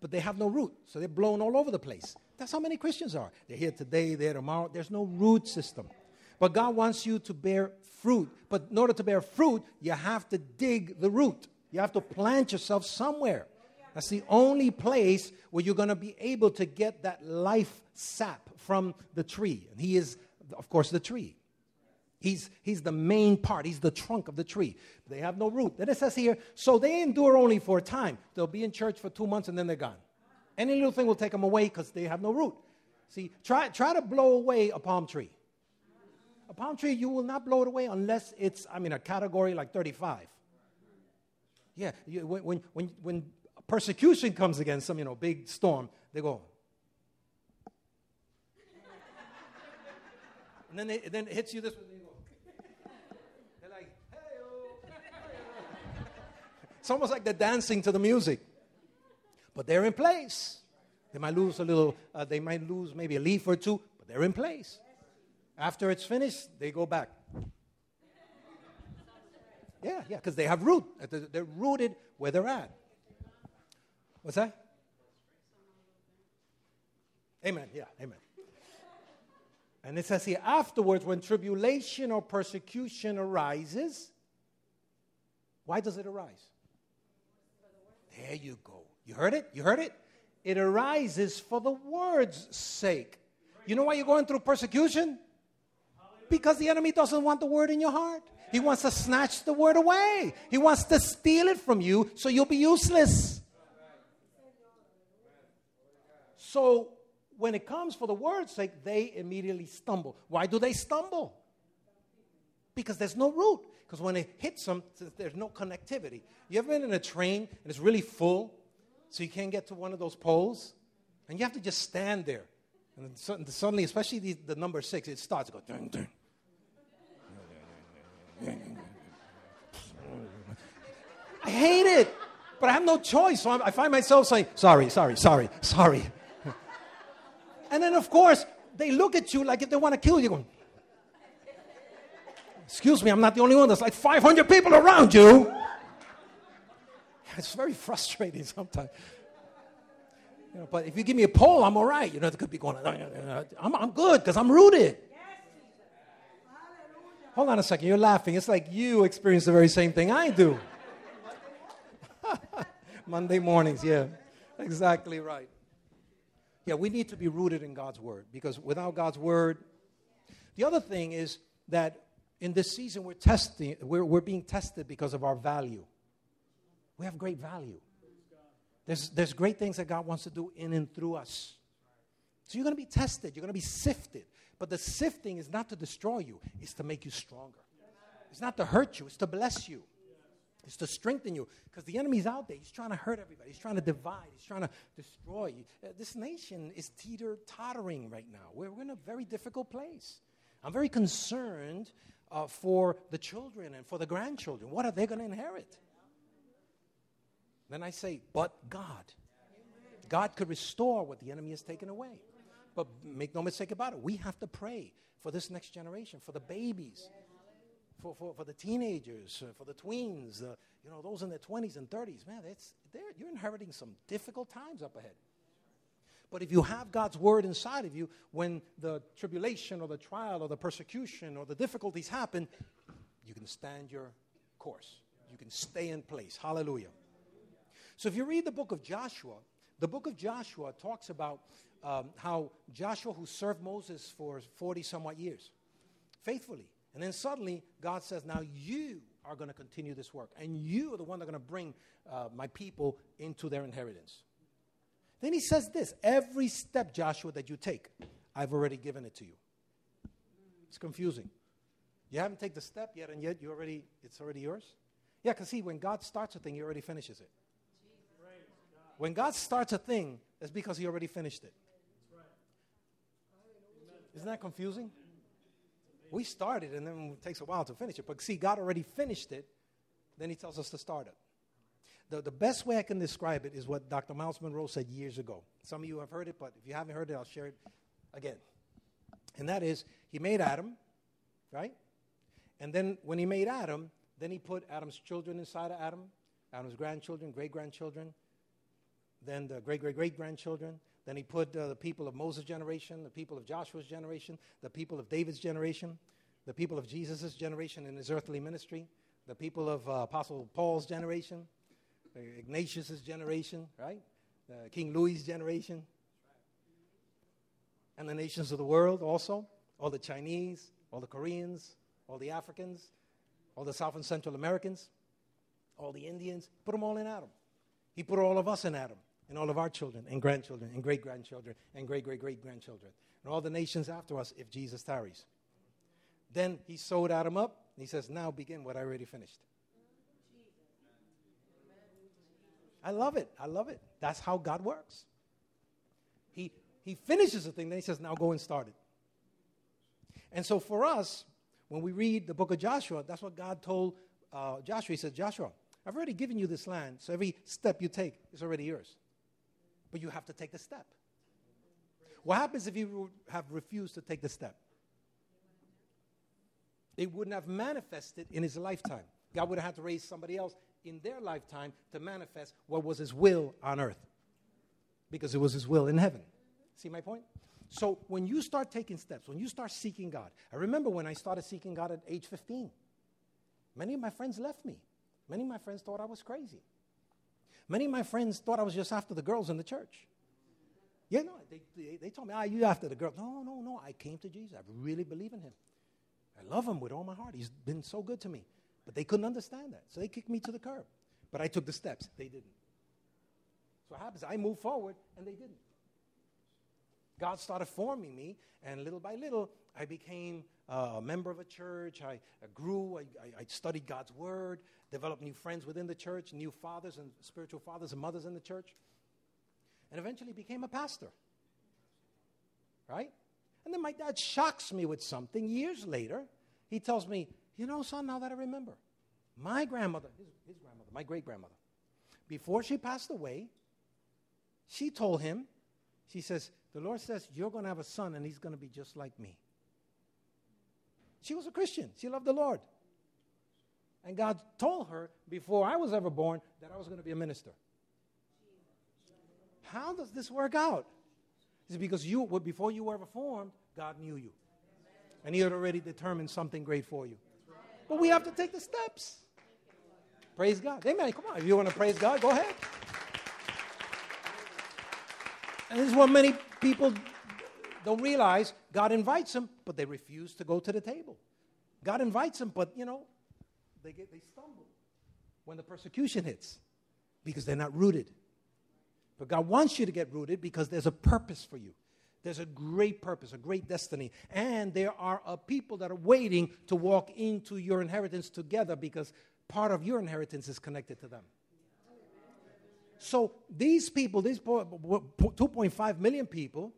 but they have no root, so they're blown all over the place. That's how many Christians are. They're here today, they're tomorrow. There's no root system. But God wants you to bear fruit. But in order to bear fruit, you have to dig the root. You have to plant yourself somewhere. That's the only place where you're going to be able to get that life sap from the tree. And he is, of course, the tree. He's, he's the main part. He's the trunk of the tree. They have no root. Then it says here, so they endure only for a time. They'll be in church for two months and then they're gone. Any little thing will take them away because they have no root. See, try, try to blow away a palm tree. A palm tree, you will not blow it away unless it's, I mean, a category like 35. Yeah, you, when, when, when, persecution comes against some, you know, big storm, they go. and then, they, then it hits you this way. They go. They're like, hey It's almost like they're dancing to the music. But they're in place. They might lose a little, uh, they might lose maybe a leaf or two, but they're in place. After it's finished, they go back. Yeah, yeah, because they have root. They're rooted where they're at. What's that? Amen. Yeah, amen. And it says here, afterwards, when tribulation or persecution arises, why does it arise? There you go. You heard it? You heard it? It arises for the word's sake. You know why you're going through persecution? Because the enemy doesn't want the word in your heart. He wants to snatch the word away. He wants to steal it from you so you'll be useless. So when it comes for the word's sake, they immediately stumble. Why do they stumble? Because there's no root. Because when it hits them, there's no connectivity. You ever been in a train and it's really full, so you can't get to one of those poles? And you have to just stand there. And suddenly, especially the, the number six, it starts to go. Dun, dun. I hate it, but I have no choice. So I find myself saying, sorry, sorry, sorry, sorry. And then, of course, they look at you like if they want to kill you. Going, Excuse me, I'm not the only one. There's like 500 people around you. It's very frustrating sometimes. You know, but if you give me a pole, I'm all right. You know, it could be going, I'm, I'm good because I'm rooted. Hold on a second, you're laughing. It's like you experience the very same thing I do. Monday mornings, yeah. Exactly right. Yeah, we need to be rooted in God's word because without God's word, the other thing is that in this season we're testing, we're, we're being tested because of our value. We have great value. There's, there's great things that God wants to do in and through us. So you're going to be tested, you're going to be sifted. But the sifting is not to destroy you, it's to make you stronger. It's not to hurt you, it's to bless you. It's to strengthen you. Because the enemy's out there. He's trying to hurt everybody. He's trying to divide. He's trying to destroy you. Uh, this nation is teeter tottering right now. We're, we're in a very difficult place. I'm very concerned uh, for the children and for the grandchildren. What are they going to inherit? Then I say, but God. God could restore what the enemy has taken away. But make no mistake about it, we have to pray for this next generation, for the babies, for, for, for the teenagers, uh, for the tweens, uh, you know, those in their 20s and 30s. Man, it's, you're inheriting some difficult times up ahead. But if you have God's word inside of you, when the tribulation or the trial or the persecution or the difficulties happen, you can stand your course. You can stay in place. Hallelujah. So if you read the book of Joshua, the book of Joshua talks about um, how Joshua, who served Moses for 40 somewhat years, faithfully, and then suddenly God says, Now you are going to continue this work, and you are the one that are going to bring uh, my people into their inheritance. Then he says this every step, Joshua, that you take, I've already given it to you. It's confusing. You haven't taken the step yet, and yet you already, it's already yours? Yeah, because see, when God starts a thing, he already finishes it. When God starts a thing, it's because He already finished it. Isn't that confusing? We started and then it takes a while to finish it. But see, God already finished it, then He tells us to start it. The, the best way I can describe it is what Dr. Myles Munroe said years ago. Some of you have heard it, but if you haven't heard it, I'll share it again. And that is, He made Adam, right? And then when He made Adam, then He put Adam's children inside of Adam, Adam's grandchildren, great grandchildren, then the great great great grandchildren. Then he put uh, the people of Moses' generation, the people of Joshua's generation, the people of David's generation, the people of Jesus' generation in his earthly ministry, the people of uh, Apostle Paul's generation, Ignatius' generation, right? Uh, King Louis' generation, and the nations of the world also, all the Chinese, all the Koreans, all the Africans, all the South and Central Americans, all the Indians, put them all in Adam. He put all of us in Adam and all of our children and grandchildren and great grandchildren and great great great grandchildren and all the nations after us if Jesus tarries. Then he sewed Adam up and he says, Now begin what I already finished. I love it. I love it. That's how God works. He, he finishes a thing, then he says, Now go and start it. And so for us, when we read the book of Joshua, that's what God told uh, Joshua. He said, Joshua, I've already given you this land, so every step you take is already yours. But you have to take the step. What happens if you have refused to take the step? It wouldn't have manifested in his lifetime. God would have had to raise somebody else in their lifetime to manifest what was his will on earth because it was his will in heaven. See my point? So when you start taking steps, when you start seeking God, I remember when I started seeking God at age 15. Many of my friends left me. Many of my friends thought I was crazy. Many of my friends thought I was just after the girls in the church. Yeah, no, they, they, they told me, ah, you after the girls. No, no, no. I came to Jesus. I really believe in him. I love him with all my heart. He's been so good to me. But they couldn't understand that. So they kicked me to the curb. But I took the steps. They didn't. So what happens? I moved forward and they didn't. God started forming me, and little by little, I became Uh, a member of a church. I, I grew. I, I, I, studied God's word, developed new friends within the church, new fathers and spiritual fathers and mothers in the church, and eventually became a pastor. Right? And then my dad shocks me with something years later. He tells me, You know, son, now that I remember, my grandmother, his, his grandmother, my great grandmother, before she passed away, she told him, She says, The Lord says, You're going to have a son, and he's going to be just like me. She was a Christian, she loved the Lord. And God told her before I was ever born that I was going to be a minister. How does this work out? Is it because you, before you were ever formed, God knew you. And He had already determined something great for you. But we have to take the steps. Praise God. Amen. Come on. If you want to praise God, go ahead. And this is what many people don't realize. God invites them, but they refuse to go to the table. God invites them, but you know, they get they stumble when the persecution hits because they're not rooted. But God wants you to get rooted because there's a purpose for you. There's a great purpose, a great destiny. And there are a people that are waiting to walk into your inheritance together because part of your inheritance is connected to them. So these people, these 2.5 million people,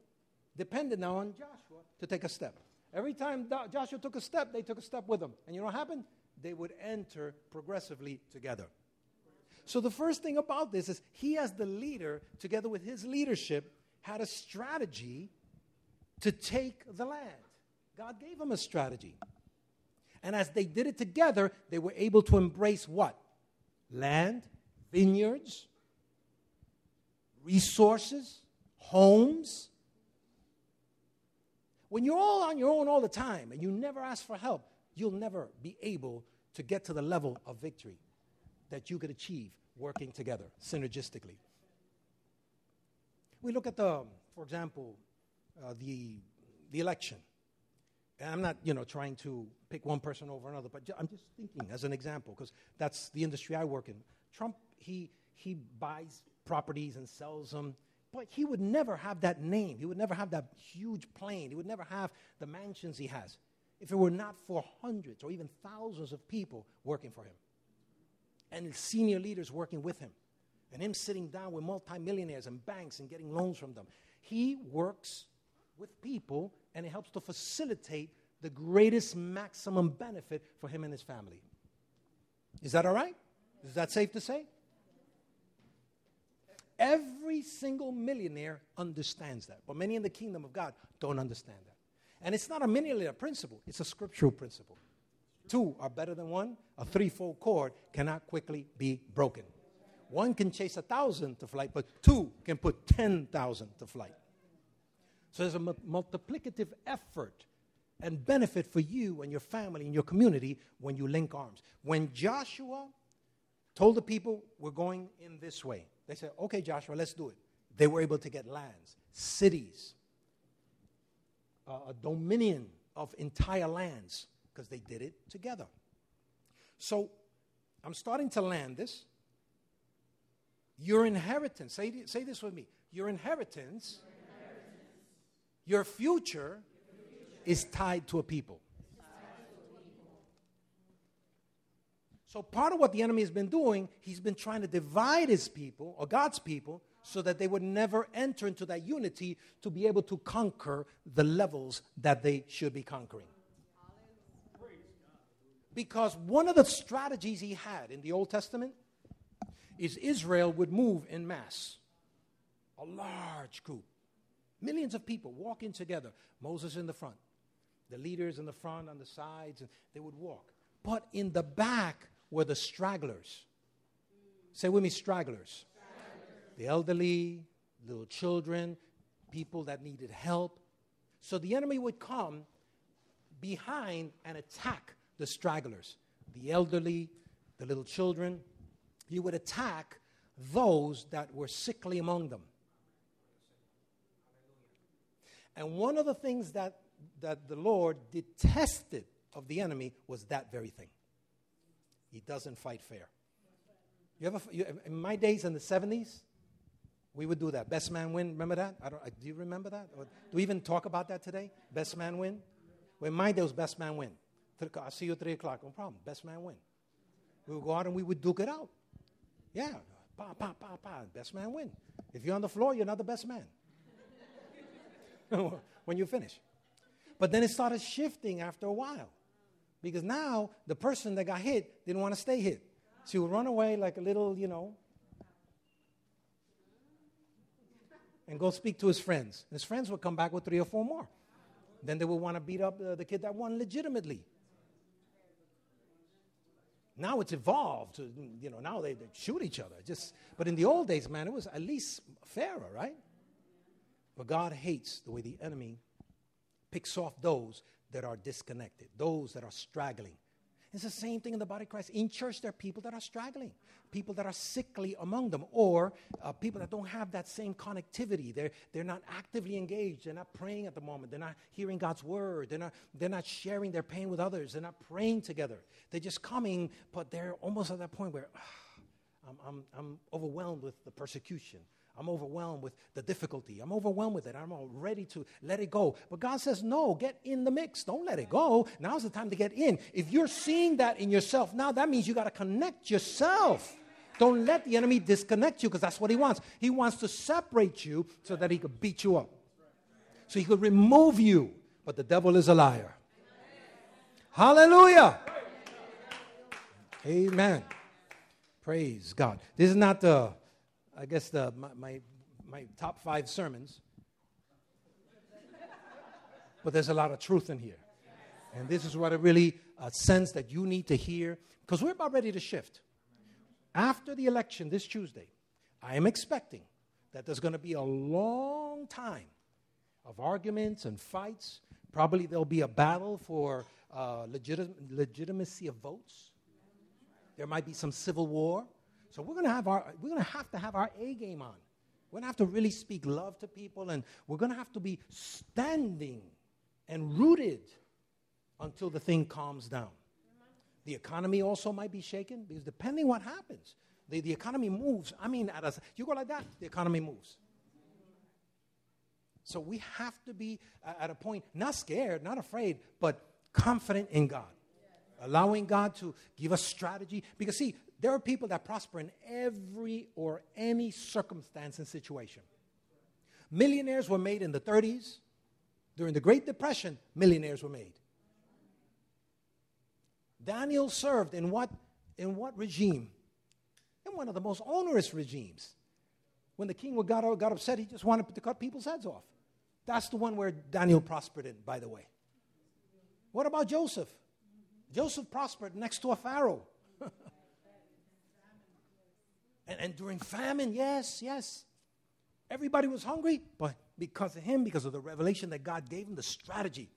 depended now on Joshua to take a step. Every time Joshua took a step, they took a step with him. And you know what happened? They would enter progressively together. So the first thing about this is he, as the leader, together with his leadership, had a strategy to take the land. God gave him a strategy. And as they did it together, they were able to embrace what? Land, vineyards, resources, homes. When you're all on your own all the time and you never ask for help, you'll never be able to get to the level of victory that you could achieve working together synergistically. We look at the, for example, uh, the, the election. And I'm not, you know, trying to pick one person over another, but I'm just thinking as an example, because that's the industry I work in. Trump, he, he buys properties and sells them, but he would never have that name. He would never have that huge plane. He would never have the mansions he has if it were not for hundreds or even thousands of people working for him and senior leaders working with him, and him sitting down with multimillionaires and banks and getting loans from them. He works with people and it helps to facilitate the greatest maximum benefit for him and his family. Is that all right? Is that safe to say? Every single millionaire understands that, but many in the kingdom of God don't understand that. And it's not a millionaire principle, it's a scriptural principle. Two are better than one. A threefold cord cannot quickly be broken. One can chase a thousand to flight, but two can put 10,000 to flight. So there's a m- multiplicative effort and benefit for you and your family and your community when you link arms. When Joshua told the people, We're going in this way, they said, Okay, Joshua, let's do it. They were able to get lands, cities, a dominion of entire lands because they did it together. So I'm starting to land this. Your inheritance, say, say this with me. Your inheritance, your future is tied to a people. So, part of what the enemy has been doing, he's been trying to divide his people, or God's people, so that they would never enter into that unity to be able to conquer the levels that they should be conquering. Because one of the strategies he had in the Old Testament is Israel would move in mass, a large group, millions of people walking together, Moses in the front, the leaders in the front, on the sides, and they would walk. But in the back were the stragglers. Say with me, stragglers. stragglers. The elderly, little children, people that needed help. So the enemy would come behind and attack the stragglers, the elderly, the little children. He would attack those that were sickly among them. And one of the things that, that the Lord detested of the enemy was that very thing. He doesn't fight fair. You ever, you, in my days in the 70s, we would do that. Best man win. Remember that? I don't, do you remember that? Or do we even talk about that today? Best man win? Well, in my day, was best man win. I'll see you at 3 o'clock. No problem. Best man win. We would go out and we would duke it out. Yeah. Pa, pa, pa, pa. Best man win. If you're on the floor, you're not the best man. when you finish. But then it started shifting after a while. Because now the person that got hit didn't want to stay hit. She would run away like a little, you know, and go speak to his friends. His friends would come back with three or four more. Then they would want to beat up the, the kid that won legitimately. Now it's evolved. To, you know, now they, they shoot each other. Just, but in the old days, man, it was at least fairer, right? But God hates the way the enemy picks off those that are disconnected, those that are straggling. It's the same thing in the body of Christ. In church, there are people that are straggling, people that are sickly among them, or uh, people that don't have that same connectivity. They're, they're not actively engaged. They're not praying at the moment. They're not hearing God's word. They're not, they're not sharing their pain with others. They're not praying together. They're just coming, but they're almost at that point where ah, I'm, I'm, I'm overwhelmed with the persecution. I'm overwhelmed with the difficulty. I'm overwhelmed with it. I'm ready to let it go. But God says, no, get in the mix. Don't let it go. Now's the time to get in. If you're seeing that in yourself now, that means you got to connect yourself. Don't let the enemy disconnect you because that's what he wants. He wants to separate you so that he could beat you up, so he could remove you. But the devil is a liar. Hallelujah. Amen. Praise God. This is not the I guess the, my, my, my top five sermons. but there's a lot of truth in here. And this is what I really uh, sense that you need to hear because we're about ready to shift. After the election this Tuesday, I am expecting that there's going to be a long time of arguments and fights. Probably there'll be a battle for uh, legit- legitimacy of votes. There might be some civil war. So we're going to have our we're going to have to have our A game on. We're going to have to really speak love to people and we're going to have to be standing and rooted until the thing calms down. The economy also might be shaken because depending what happens, the, the economy moves. I mean, a, you go like that, the economy moves. So we have to be at a point, not scared, not afraid, but confident in God. Allowing God to give us strategy. Because, see, there are people that prosper in every or any circumstance and situation. Millionaires were made in the 30s. During the Great Depression, millionaires were made. Daniel served in what, in what regime? In one of the most onerous regimes. When the king got, got upset, he just wanted to cut people's heads off. That's the one where Daniel prospered in, by the way. What about Joseph? Joseph prospered next to a Pharaoh. And, and during famine, yes, yes. Everybody was hungry, but because of him, because of the revelation that God gave him, the strategy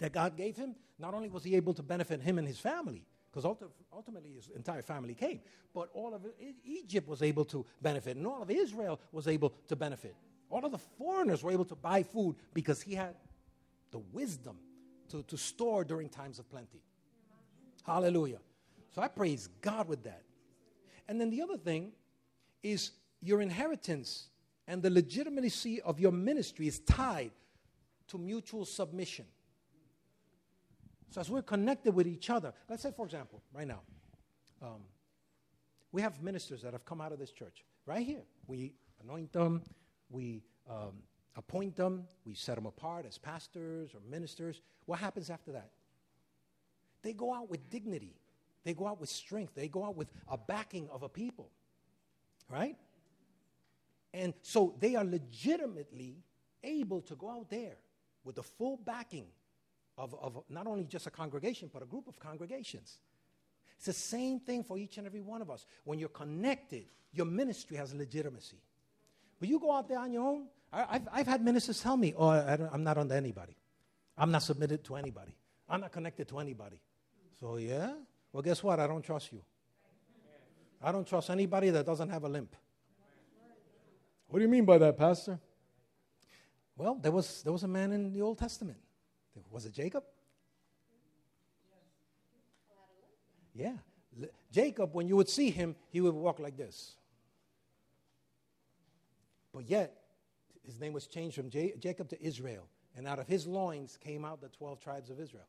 that God gave him, not only was he able to benefit him and his family, because ultimately his entire family came, but all of Egypt was able to benefit, and all of Israel was able to benefit. All of the foreigners were able to buy food because he had the wisdom to, to store during times of plenty. Hallelujah. So I praise God with that. And then the other thing is your inheritance and the legitimacy of your ministry is tied to mutual submission. So, as we're connected with each other, let's say, for example, right now, um, we have ministers that have come out of this church right here. We anoint them, we um, appoint them, we set them apart as pastors or ministers. What happens after that? They go out with dignity, they go out with strength, they go out with a backing of a people, right? And so they are legitimately able to go out there with the full backing of, of not only just a congregation, but a group of congregations. It's the same thing for each and every one of us. When you're connected, your ministry has legitimacy. But you go out there on your own. I, have I've had ministers tell me, oh, I am not under anybody. I'm not submitted to anybody. I'm not connected to anybody. So, yeah? Well, guess what? I don't trust you. I don't trust anybody that doesn't have a limp. What do you mean by that, Pastor? Well, there was, there was a man in the Old Testament. Was it Jacob? Yeah. Jacob, when you would see him, he would walk like this. But yet, his name was changed from J- Jacob to Israel. And out of his loins came out the 12 tribes of Israel.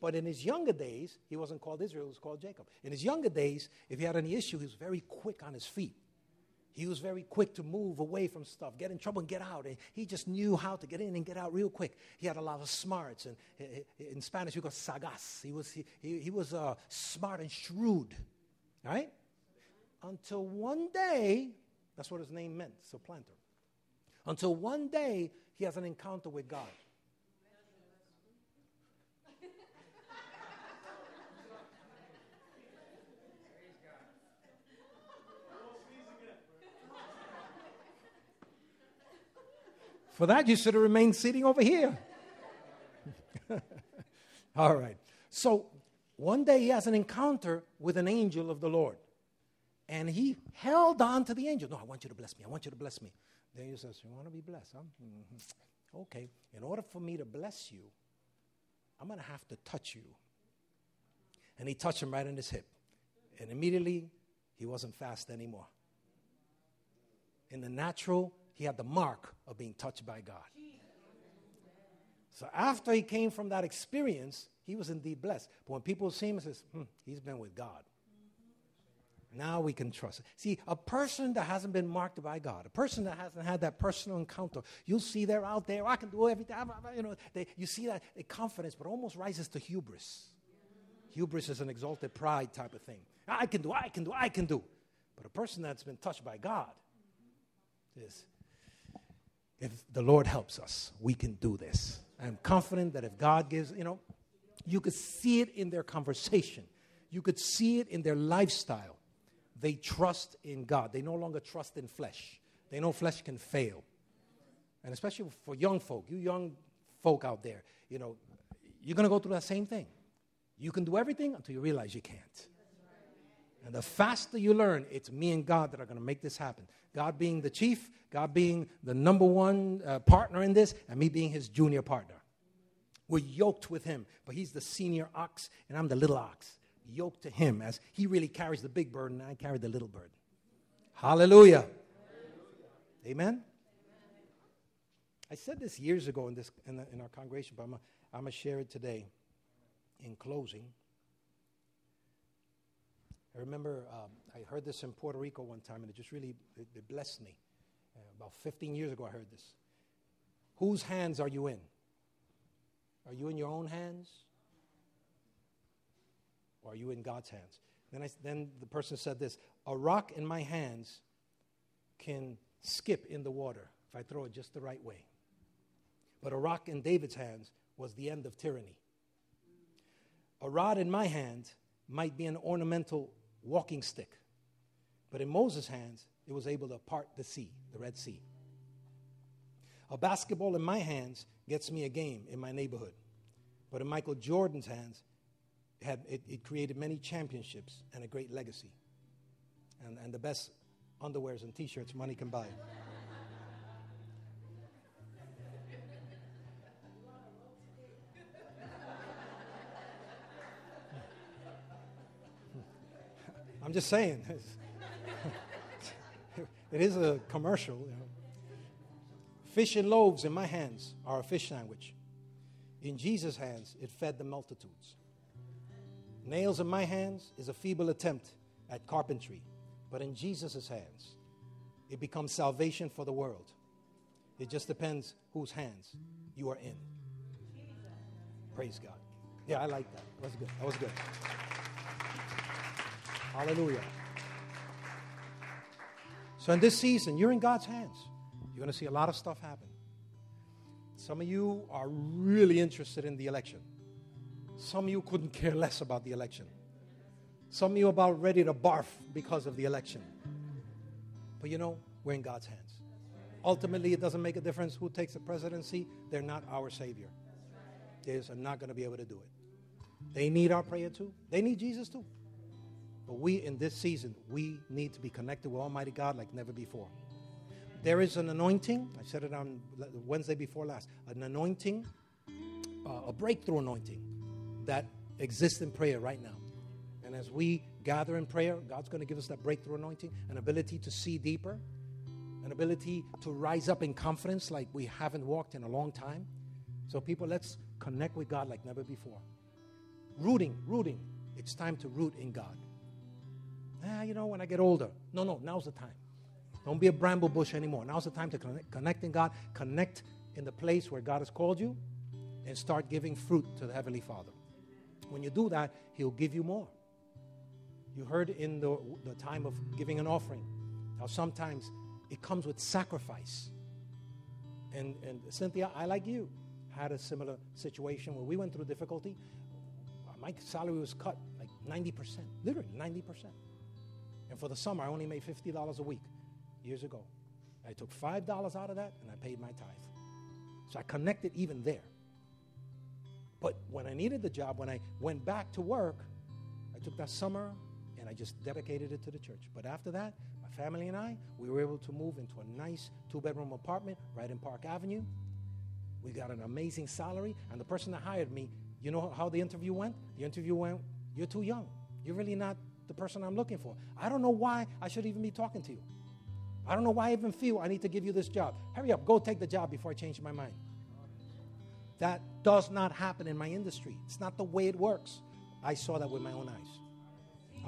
But in his younger days, he wasn't called Israel, he was called Jacob. In his younger days, if he had any issue, he was very quick on his feet. He was very quick to move away from stuff, get in trouble and get out. And he just knew how to get in and get out real quick. He had a lot of smarts. And in Spanish, you call sagaz. He was, he, he was uh, smart and shrewd, right? Until one day, that's what his name meant, supplanter. Until one day, he has an encounter with God. For that, you should have remained sitting over here. All right. So one day he has an encounter with an angel of the Lord. And he held on to the angel. No, I want you to bless me. I want you to bless me. The angel says, You want to be blessed, huh? Mm-hmm. Okay. In order for me to bless you, I'm going to have to touch you. And he touched him right in his hip. And immediately, he wasn't fast anymore. In the natural, he had the mark of being touched by God. So after he came from that experience, he was indeed blessed. But when people see him, he says, hmm, he's been with God. Now we can trust. See, a person that hasn't been marked by God, a person that hasn't had that personal encounter, you'll see they're out there. I can do everything. You know, they, you see that confidence, but almost rises to hubris. Hubris is an exalted pride type of thing. I can do. I can do. I can do. But a person that's been touched by God is if the Lord helps us, we can do this. I'm confident that if God gives, you know, you could see it in their conversation, you could see it in their lifestyle. They trust in God, they no longer trust in flesh. They know flesh can fail. And especially for young folk, you young folk out there, you know, you're going to go through that same thing. You can do everything until you realize you can't. And the faster you learn, it's me and God that are going to make this happen. God being the chief, God being the number one uh, partner in this, and me being his junior partner. We're yoked with him, but he's the senior ox, and I'm the little ox. Yoked to him as he really carries the big burden, and I carry the little burden. Hallelujah. Hallelujah. Amen? I said this years ago in, this, in, the, in our congregation, but I'm going to share it today in closing. I remember um, I heard this in Puerto Rico one time, and it just really it, it blessed me. Uh, about 15 years ago, I heard this. Whose hands are you in? Are you in your own hands? Or are you in God's hands? Then, I, then the person said this A rock in my hands can skip in the water if I throw it just the right way. But a rock in David's hands was the end of tyranny. A rod in my hand might be an ornamental walking stick. But in Moses' hands, it was able to part the sea, the Red Sea. A basketball in my hands gets me a game in my neighborhood. But in Michael Jordan's hands, it, had, it, it created many championships and a great legacy. And, and the best underwears and t shirts money can buy. I'm just saying. it is a commercial. You know. Fish and loaves in my hands are a fish sandwich. In Jesus' hands, it fed the multitudes. Nails in my hands is a feeble attempt at carpentry, but in Jesus' hands, it becomes salvation for the world. It just depends whose hands you are in. Praise God. Yeah, I like that. That was good. That was good. Hallelujah. So, in this season, you're in God's hands. You're going to see a lot of stuff happen. Some of you are really interested in the election. Some of you couldn't care less about the election. Some of you are about ready to barf because of the election. But you know, we're in God's hands. Ultimately, it doesn't make a difference who takes the presidency. They're not our Savior. They are not going to be able to do it. They need our prayer too. They need Jesus too. But we, in this season, we need to be connected with Almighty God like never before. There is an anointing. I said it on Wednesday before last. An anointing, uh, a breakthrough anointing that exists in prayer right now. And as we gather in prayer, God's going to give us that breakthrough anointing, an ability to see deeper, an ability to rise up in confidence like we haven't walked in a long time. So, people, let's connect with God like never before. Rooting, rooting. It's time to root in God. Ah, you know, when I get older. No, no, now's the time. Don't be a bramble bush anymore. Now's the time to connect, connect in God, connect in the place where God has called you, and start giving fruit to the Heavenly Father. When you do that, He'll give you more. You heard in the, the time of giving an offering Now, sometimes it comes with sacrifice. And, and Cynthia, I like you, had a similar situation where we went through difficulty. My salary was cut like 90%, literally 90%. And for the summer, I only made $50 a week years ago. I took $5 out of that and I paid my tithe. So I connected even there. But when I needed the job, when I went back to work, I took that summer and I just dedicated it to the church. But after that, my family and I, we were able to move into a nice two bedroom apartment right in Park Avenue. We got an amazing salary, and the person that hired me, you know how the interview went? The interview went, You're too young. You're really not the person I'm looking for. I don't know why I should even be talking to you. I don't know why I even feel I need to give you this job. Hurry up, go take the job before I change my mind. That does not happen in my industry. It's not the way it works. I saw that with my own eyes.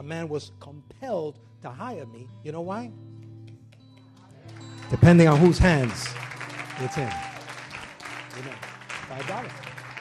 A man was compelled to hire me. You know why? Depending on whose hands it's in. You know, five dollars.